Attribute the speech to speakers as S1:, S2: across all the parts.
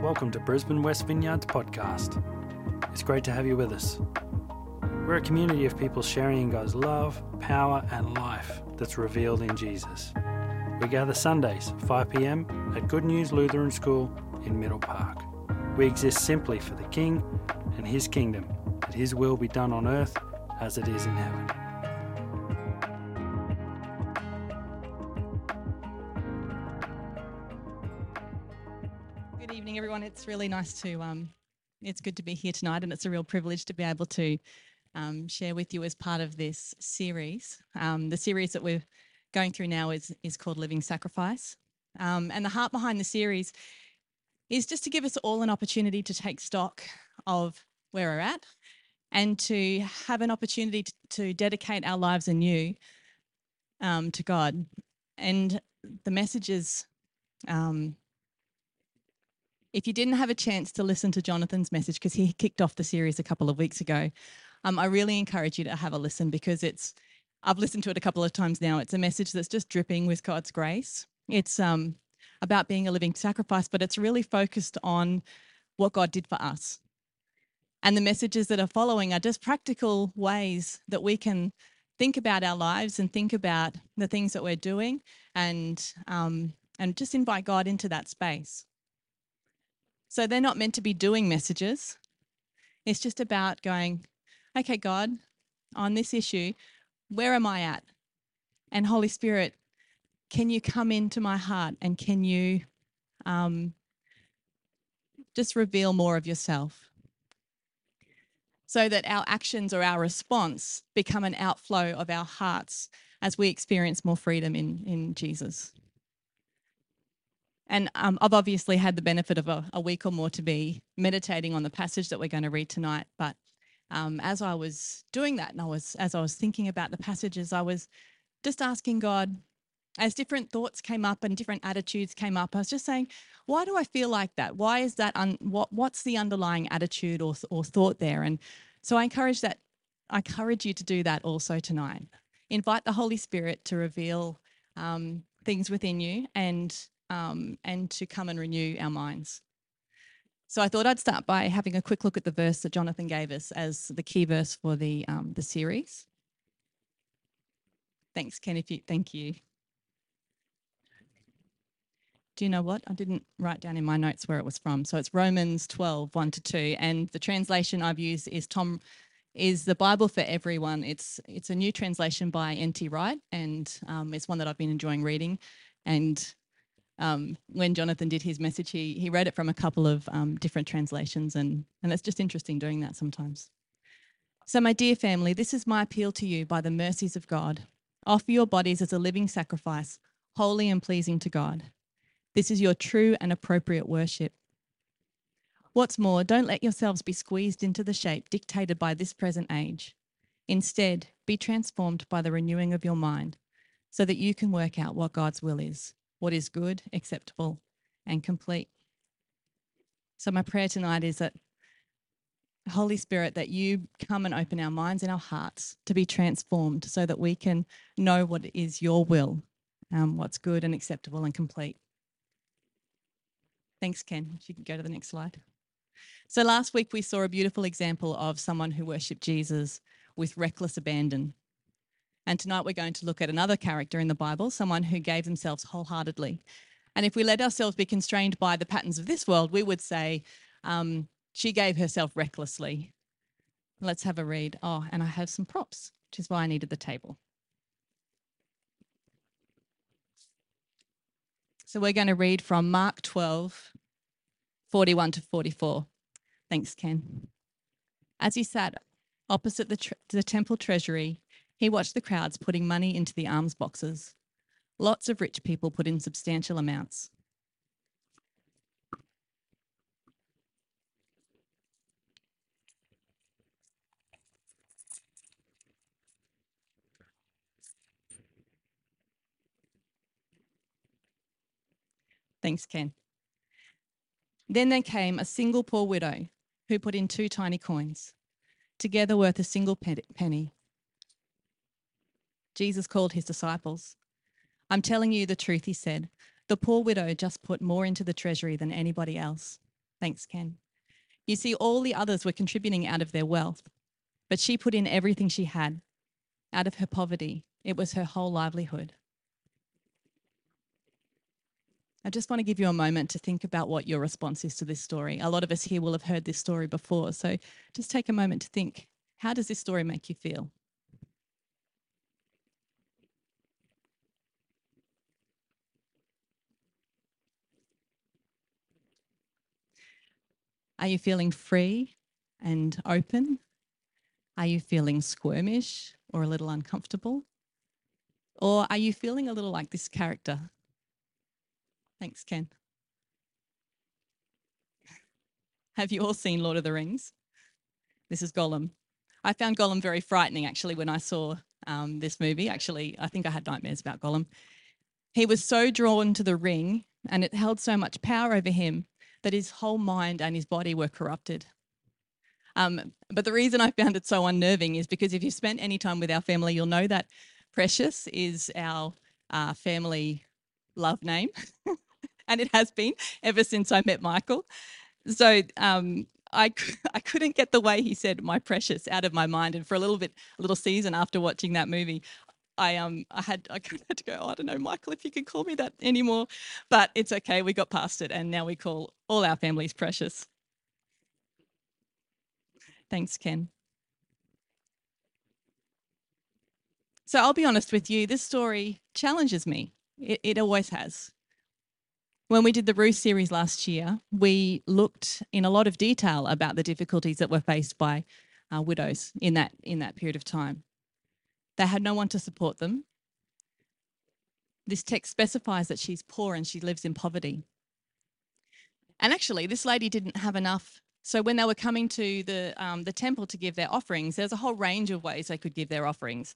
S1: Welcome to Brisbane West Vineyards podcast. It's great to have you with us. We're a community of people sharing in God's love, power, and life that's revealed in Jesus. We gather Sundays, 5 pm, at Good News Lutheran School in Middle Park. We exist simply for the King and His kingdom, that His will be done on earth as it is in heaven.
S2: It's really nice to, um, it's good to be here tonight, and it's a real privilege to be able to um, share with you as part of this series. Um, the series that we're going through now is, is called Living Sacrifice. Um, and the heart behind the series is just to give us all an opportunity to take stock of where we're at and to have an opportunity to, to dedicate our lives anew um, to God. And the message is um, if you didn't have a chance to listen to Jonathan's message, because he kicked off the series a couple of weeks ago, um, I really encourage you to have a listen because it's, I've listened to it a couple of times now. It's a message that's just dripping with God's grace. It's um, about being a living sacrifice, but it's really focused on what God did for us. And the messages that are following are just practical ways that we can think about our lives and think about the things that we're doing and um, and just invite God into that space. So they're not meant to be doing messages. It's just about going, okay, God, on this issue, where am I at? And Holy Spirit, can you come into my heart and can you um, just reveal more of yourself? So that our actions or our response become an outflow of our hearts as we experience more freedom in, in Jesus. And um, I've obviously had the benefit of a, a, week or more to be meditating on the passage that we're going to read tonight. But um, as I was doing that, and I was as I was thinking about the passages, I was just asking God, as different thoughts came up and different attitudes came up, I was just saying, why do I feel like that? Why is that? Un- what What's the underlying attitude or or thought there? And so I encourage that. I encourage you to do that also tonight. Invite the Holy Spirit to reveal um, things within you and um, and to come and renew our minds. So I thought I'd start by having a quick look at the verse that Jonathan gave us as the key verse for the um, the series. Thanks, Ken. If you thank you. Do you know what? I didn't write down in my notes where it was from. So it's Romans 12, 1 to 2. And the translation I've used is Tom is the Bible for everyone. It's it's a new translation by N.T. Wright, and um, it's one that I've been enjoying reading. And um, when Jonathan did his message, he, he read it from a couple of um, different translations, and, and it's just interesting doing that sometimes. So, my dear family, this is my appeal to you by the mercies of God. Offer your bodies as a living sacrifice, holy and pleasing to God. This is your true and appropriate worship. What's more, don't let yourselves be squeezed into the shape dictated by this present age. Instead, be transformed by the renewing of your mind so that you can work out what God's will is what is good, acceptable, and complete. So, my prayer tonight is that, Holy Spirit, that you come and open our minds and our hearts to be transformed so that we can know what is your will, um, what's good and acceptable and complete. Thanks, Ken. If you can go to the next slide. So, last week we saw a beautiful example of someone who worshipped Jesus with reckless abandon. And tonight we're going to look at another character in the Bible, someone who gave themselves wholeheartedly. And if we let ourselves be constrained by the patterns of this world, we would say um, she gave herself recklessly. Let's have a read. Oh, and I have some props, which is why I needed the table. So we're going to read from Mark 12, 41 to 44. Thanks, Ken. As he sat opposite the, tre- the temple treasury, he watched the crowds putting money into the alms boxes. Lots of rich people put in substantial amounts. Thanks, Ken. Then there came a single poor widow who put in two tiny coins, together worth a single penny. Jesus called his disciples. I'm telling you the truth, he said. The poor widow just put more into the treasury than anybody else. Thanks, Ken. You see, all the others were contributing out of their wealth, but she put in everything she had out of her poverty. It was her whole livelihood. I just want to give you a moment to think about what your response is to this story. A lot of us here will have heard this story before, so just take a moment to think how does this story make you feel? Are you feeling free and open? Are you feeling squirmish or a little uncomfortable? Or are you feeling a little like this character? Thanks, Ken. Have you all seen Lord of the Rings? This is Gollum. I found Gollum very frightening actually when I saw um, this movie. Actually, I think I had nightmares about Gollum. He was so drawn to the ring and it held so much power over him that his whole mind and his body were corrupted. Um, but the reason I found it so unnerving is because if you've spent any time with our family, you'll know that Precious is our uh, family love name, and it has been ever since I met Michael. So um, I I couldn't get the way he said "my precious" out of my mind, and for a little bit, a little season after watching that movie, I um I had I kind of had to go. Oh, I don't know, Michael, if you could call me that anymore, but it's okay. We got past it, and now we call all our families precious. Thanks, Ken. So I'll be honest with you. This story challenges me. It, it always has. When we did the Ruth series last year, we looked in a lot of detail about the difficulties that were faced by uh, widows in that in that period of time. They had no one to support them. This text specifies that she's poor and she lives in poverty. And actually, this lady didn't have enough. So when they were coming to the um, the temple to give their offerings, there's a whole range of ways they could give their offerings.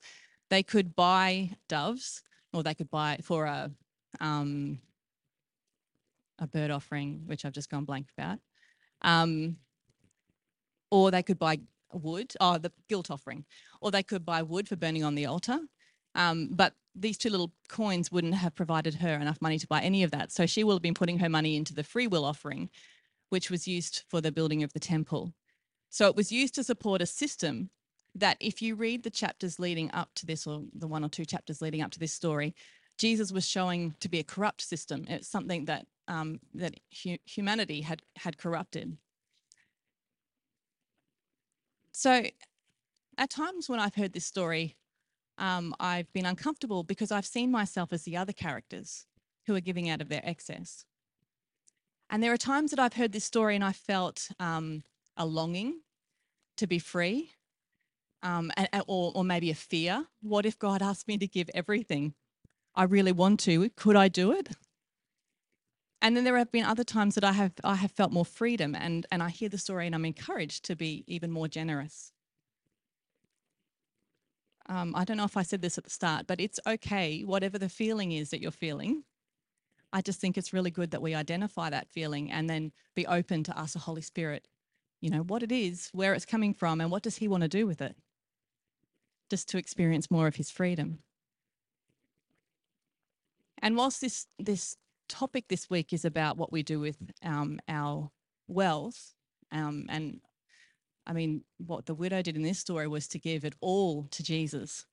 S2: They could buy doves, or they could buy for a um, a bird offering, which I've just gone blank about. Um, or they could buy wood, oh, the guilt offering, or they could buy wood for burning on the altar. Um, but these two little coins wouldn't have provided her enough money to buy any of that. So she will have been putting her money into the free will offering, which was used for the building of the temple. So it was used to support a system that, if you read the chapters leading up to this, or the one or two chapters leading up to this story, Jesus was showing to be a corrupt system. It's something that um, that hu- humanity had had corrupted. So, at times when I've heard this story, um, I've been uncomfortable because I've seen myself as the other characters who are giving out of their excess. And there are times that I've heard this story and I felt um, a longing to be free, um, or, or maybe a fear. What if God asked me to give everything? I really want to. Could I do it? And then there have been other times that I have I have felt more freedom and and I hear the story and I'm encouraged to be even more generous. Um, I don't know if I said this at the start, but it's okay, whatever the feeling is that you're feeling. I just think it's really good that we identify that feeling and then be open to ask the Holy Spirit, you know, what it is, where it's coming from, and what does He want to do with it? Just to experience more of His freedom. And whilst this this topic this week is about what we do with um, our wealth. Um, and I mean, what the widow did in this story was to give it all to Jesus.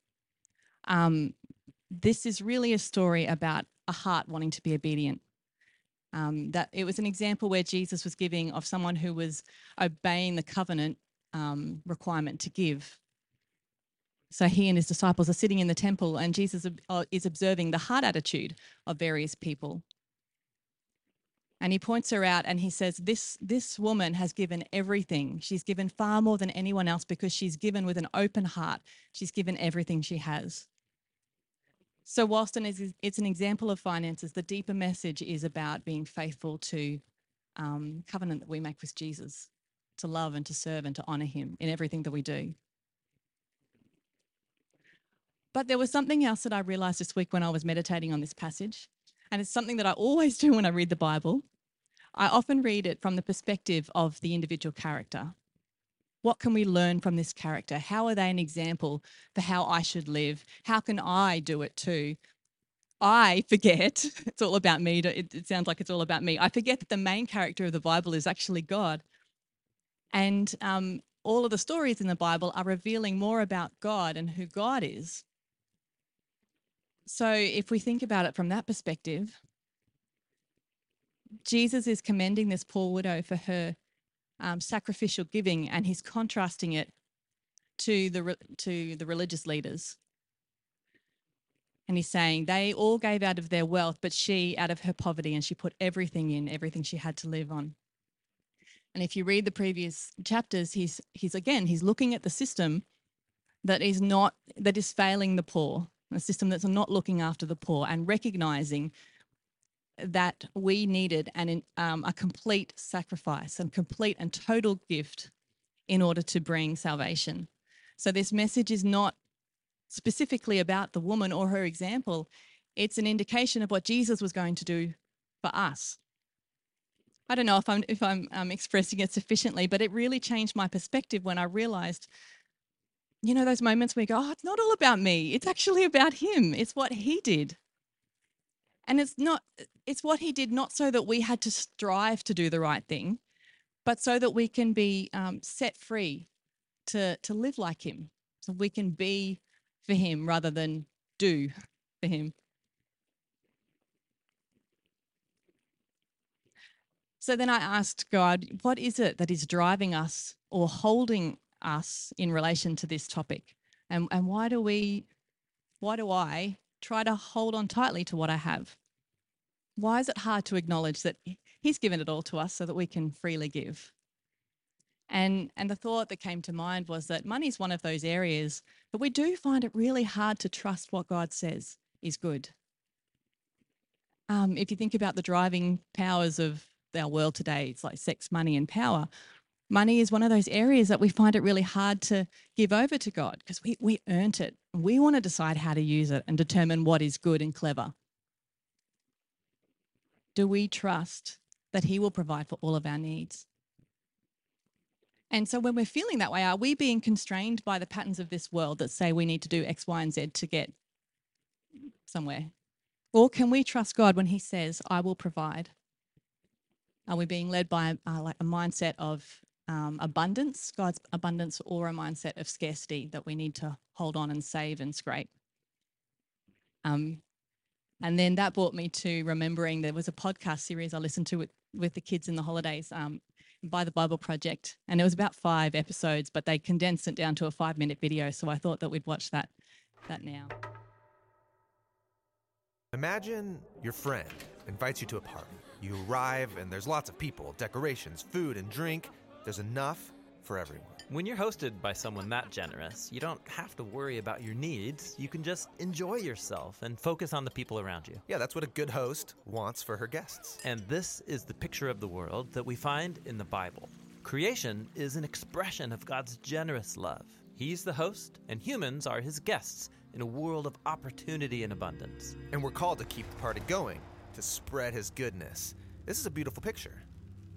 S2: Um, this is really a story about a heart wanting to be obedient. Um, that it was an example where Jesus was giving of someone who was obeying the covenant um, requirement to give. So he and his disciples are sitting in the temple, and Jesus uh, is observing the heart attitude of various people and he points her out and he says this this woman has given everything. She's given far more than anyone else because she's given with an open heart. She's given everything she has. So whilst it's an example of finances the deeper message is about being faithful to um, covenant that we make with jesus to love and to serve and to honor him in everything that we do. But there was something else that i realized this week when i was meditating on this passage. And it's something that I always do when I read the Bible. I often read it from the perspective of the individual character. What can we learn from this character? How are they an example for how I should live? How can I do it too? I forget, it's all about me. It, sounds like it's all about me. I forget that the main character of the Bible is actually God. And um, all of the stories in the Bible are revealing more about God and who God is. So if we think about it from that perspective, Jesus is commending this poor widow for her um, sacrificial giving, and he's contrasting it to the to the religious leaders. And he's saying they all gave out of their wealth, but she out of her poverty, and she put everything in, everything she had to live on. And if you read the previous chapters, he's he's again he's looking at the system that is not that is failing the poor, a system that's not looking after the poor, and recognizing that we needed an um, a complete sacrifice and complete and total gift in order to bring salvation. So this message is not specifically about the woman or her example. It's an indication of what Jesus was going to do for us. I don't know if I'm if I'm um, expressing it sufficiently, but it really changed my perspective when I realized, you know, those moments where you go, "Oh, it's not all about me. It's actually about Him. It's what He did." And it's not. It's what He did, not so that we had to strive to do the right thing, but so that we can be um, set free to to live like Him. So we can be for Him rather than do for Him. So then I asked God, what is it that is driving us or holding us in relation to this topic? And, and why do we, why do I try to hold on tightly to what I have? Why is it hard to acknowledge that He's given it all to us so that we can freely give? And, and the thought that came to mind was that money is one of those areas that we do find it really hard to trust what God says is good. Um, if you think about the driving powers of our world today. It's like sex, money, and power. Money is one of those areas that we find it really hard to give over to God because we, we earned it. We want to decide how to use it and determine what is good and clever. Do we trust that He will provide for all of our needs? And so when we're feeling that way, are we being constrained by the patterns of this world that say we need to do X, Y, and Z to get somewhere? Or can we trust God when He says, I will provide? Are we being led by uh, like a mindset of um, abundance, God's abundance, or a mindset of scarcity that we need to hold on and save and scrape? Um, and then that brought me to remembering there was a podcast series I listened to with, with the kids in the holidays um, by the Bible Project. And it was about five episodes, but they condensed it down to a five minute video. So I thought that we'd watch that, that now.
S3: Imagine your friend invites you to a party. You arrive, and there's lots of people, decorations, food, and drink. There's enough for everyone.
S4: When you're hosted by someone that generous, you don't have to worry about your needs. You can just enjoy yourself and focus on the people around you.
S3: Yeah, that's what a good host wants for her guests.
S4: And this is the picture of the world that we find in the Bible. Creation is an expression of God's generous love. He's the host, and humans are his guests in a world of opportunity and abundance.
S3: And we're called to keep the party going to spread his goodness. This is a beautiful picture.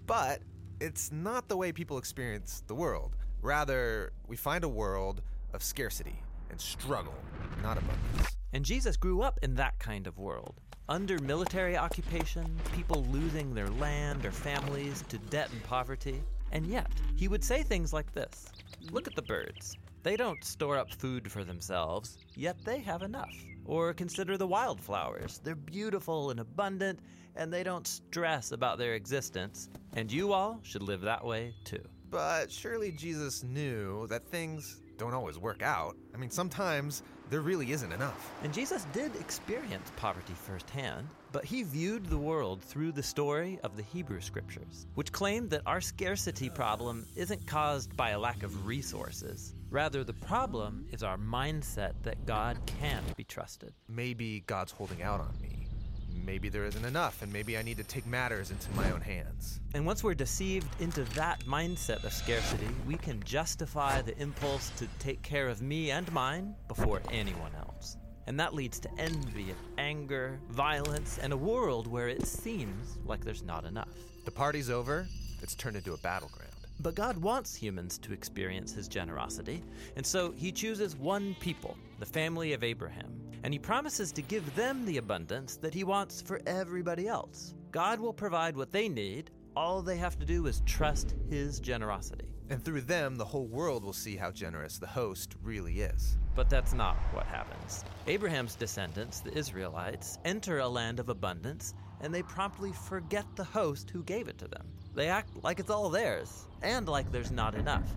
S3: But it's not the way people experience the world. Rather, we find a world of scarcity and struggle, not abundance.
S4: And Jesus grew up in that kind of world. Under military occupation, people losing their land or families to debt and poverty. And yet, he would say things like this Look at the birds. They don't store up food for themselves, yet they have enough. Or consider the wildflowers. They're beautiful and abundant, and they don't stress about their existence. And you all should live that way too.
S3: But surely Jesus knew that things don't always work out. I mean, sometimes there really isn't enough.
S4: And Jesus did experience poverty firsthand, but he viewed the world through the story of the Hebrew scriptures, which claimed that our scarcity problem isn't caused by a lack of resources. Rather, the problem is our mindset that God can't be trusted.
S3: Maybe God's holding out on me. Maybe there isn't enough, and maybe I need to take matters into my own hands.
S4: And once we're deceived into that mindset of scarcity, we can justify the impulse to take care of me and mine before anyone else. And that leads to envy and anger, violence, and a world where it seems like there's not enough.
S3: The party's over, it's turned into a battleground.
S4: But God wants humans to experience his generosity, and so he chooses one people, the family of Abraham, and he promises to give them the abundance that he wants for everybody else. God will provide what they need. All they have to do is trust his generosity.
S3: And through them, the whole world will see how generous the host really is.
S4: But that's not what happens. Abraham's descendants, the Israelites, enter a land of abundance, and they promptly forget the host who gave it to them. They act like it's all theirs, and like there's not enough.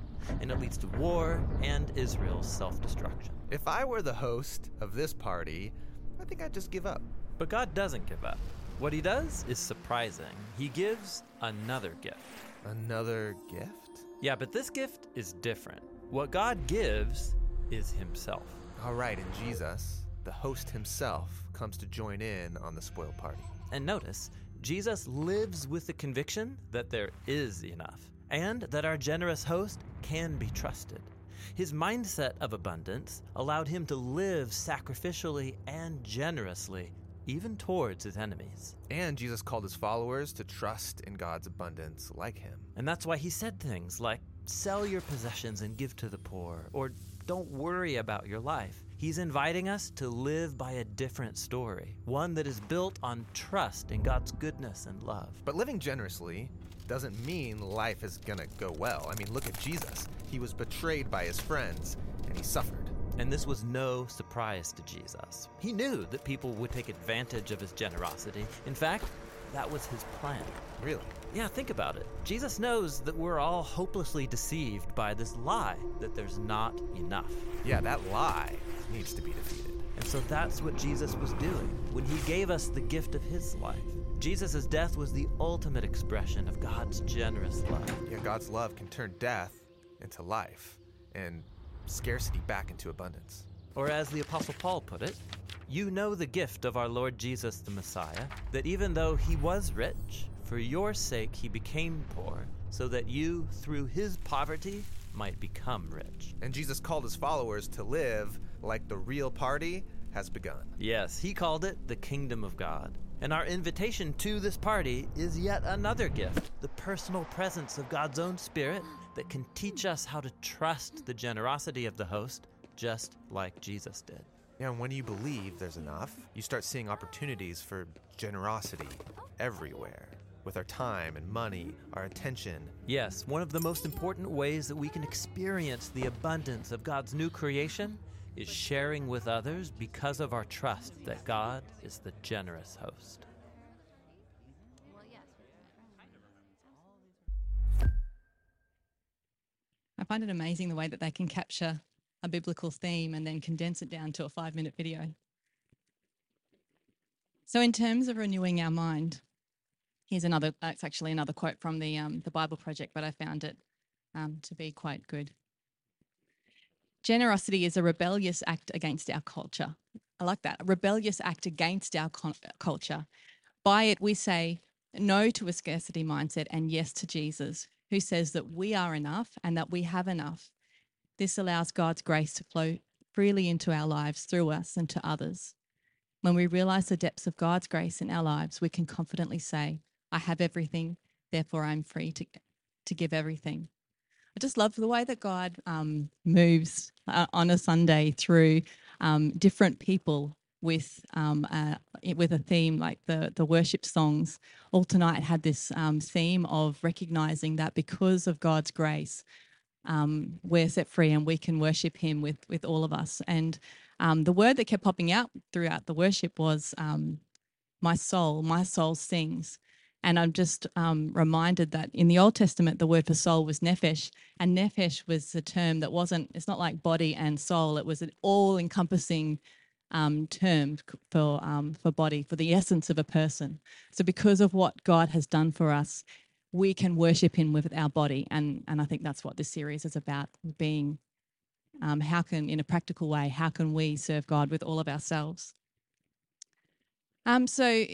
S4: And it leads to war and Israel's self destruction.
S3: If I were the host of this party, I think I'd just give up.
S4: But God doesn't give up. What he does is surprising. He gives another gift.
S3: Another gift?
S4: Yeah, but this gift is different. What God gives is himself.
S3: All right, in Jesus, the host himself comes to join in on the spoiled party.
S4: And notice, Jesus lives with the conviction that there is enough and that our generous host can be trusted. His mindset of abundance allowed him to live sacrificially and generously, even towards his enemies.
S3: And Jesus called his followers to trust in God's abundance like him.
S4: And that's why he said things like, sell your possessions and give to the poor, or don't worry about your life. He's inviting us to live by a different story, one that is built on trust in God's goodness and love.
S3: But living generously doesn't mean life is gonna go well. I mean, look at Jesus. He was betrayed by his friends, and he suffered.
S4: And this was no surprise to Jesus. He knew that people would take advantage of his generosity. In fact, that was his plan.
S3: Really?
S4: Yeah, think about it. Jesus knows that we're all hopelessly deceived by this lie that there's not enough.
S3: Yeah, that lie needs to be defeated.
S4: And so that's what Jesus was doing when he gave us the gift of his life. Jesus' death was the ultimate expression of God's generous love.
S3: Yeah, God's love can turn death into life and scarcity back into abundance.
S4: Or as the Apostle Paul put it, you know the gift of our Lord Jesus the Messiah, that even though he was rich, for your sake he became poor, so that you, through his poverty, might become rich.
S3: And Jesus called his followers to live like the real party has begun.
S4: Yes, he called it the kingdom of God. And our invitation to this party is yet another gift the personal presence of God's own Spirit that can teach us how to trust the generosity of the host, just like Jesus did.
S3: Yeah, and when you believe there's enough, you start seeing opportunities for generosity everywhere. With our time and money, our attention.
S4: Yes, one of the most important ways that we can experience the abundance of God's new creation is sharing with others because of our trust that God is the generous host.
S2: I find it amazing the way that they can capture a biblical theme and then condense it down to a five minute video. So, in terms of renewing our mind, here's another, uh, it's actually another quote from the, um, the Bible Project, but I found it um, to be quite good. Generosity is a rebellious act against our culture. I like that. A rebellious act against our culture. By it, we say no to a scarcity mindset and yes to Jesus, who says that we are enough and that we have enough. This allows God's grace to flow freely into our lives through us and to others. When we realize the depths of God's grace in our lives, we can confidently say, I have everything, therefore I'm free to, to give everything. I just love the way that God um, moves uh, on a Sunday through um, different people with um, uh, with a theme like the the worship songs. All tonight had this um, theme of recognizing that because of God's grace, um, we're set free and we can worship Him with with all of us. And um, the word that kept popping out throughout the worship was "my soul." My soul sings. And I'm just um, reminded that in the Old Testament, the word for soul was nephesh, and nephesh was a term that wasn't, it's not like body and soul, it was an all encompassing um, term for, um, for body, for the essence of a person. So, because of what God has done for us, we can worship Him with our body. And, and I think that's what this series is about being um, how can, in a practical way, how can we serve God with all of ourselves? Um, so,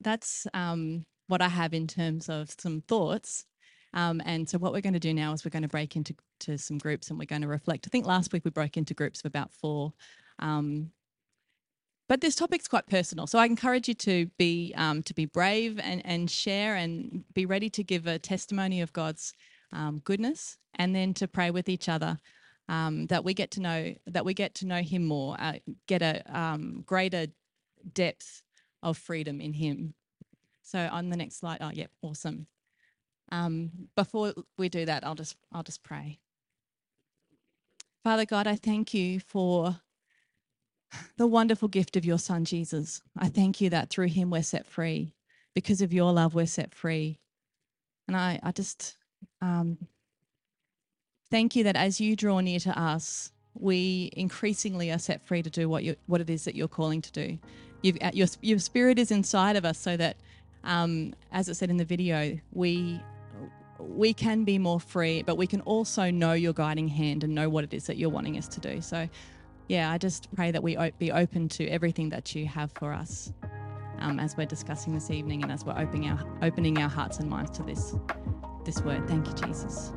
S2: that's um, what I have in terms of some thoughts. Um, and so, what we're going to do now is we're going to break into to some groups and we're going to reflect. I think last week we broke into groups of about four. Um, but this topic's quite personal, so I encourage you to be um, to be brave and and share and be ready to give a testimony of God's um, goodness, and then to pray with each other um, that we get to know that we get to know Him more, uh, get a um, greater depth of freedom in Him. So on the next slide, oh yep, awesome. Um, before we do that, I'll just I'll just pray. Father God, I thank you for the wonderful gift of your Son Jesus. I thank you that through Him we're set free. Because of your love, we're set free. And I, I just um, thank you that as you draw near to us, we increasingly are set free to do what you what it is that you're calling to do. You've, your your spirit is inside of us, so that, um, as it said in the video, we we can be more free, but we can also know your guiding hand and know what it is that you're wanting us to do. So, yeah, I just pray that we be open to everything that you have for us um, as we're discussing this evening and as we're opening our opening our hearts and minds to this this word. Thank you, Jesus.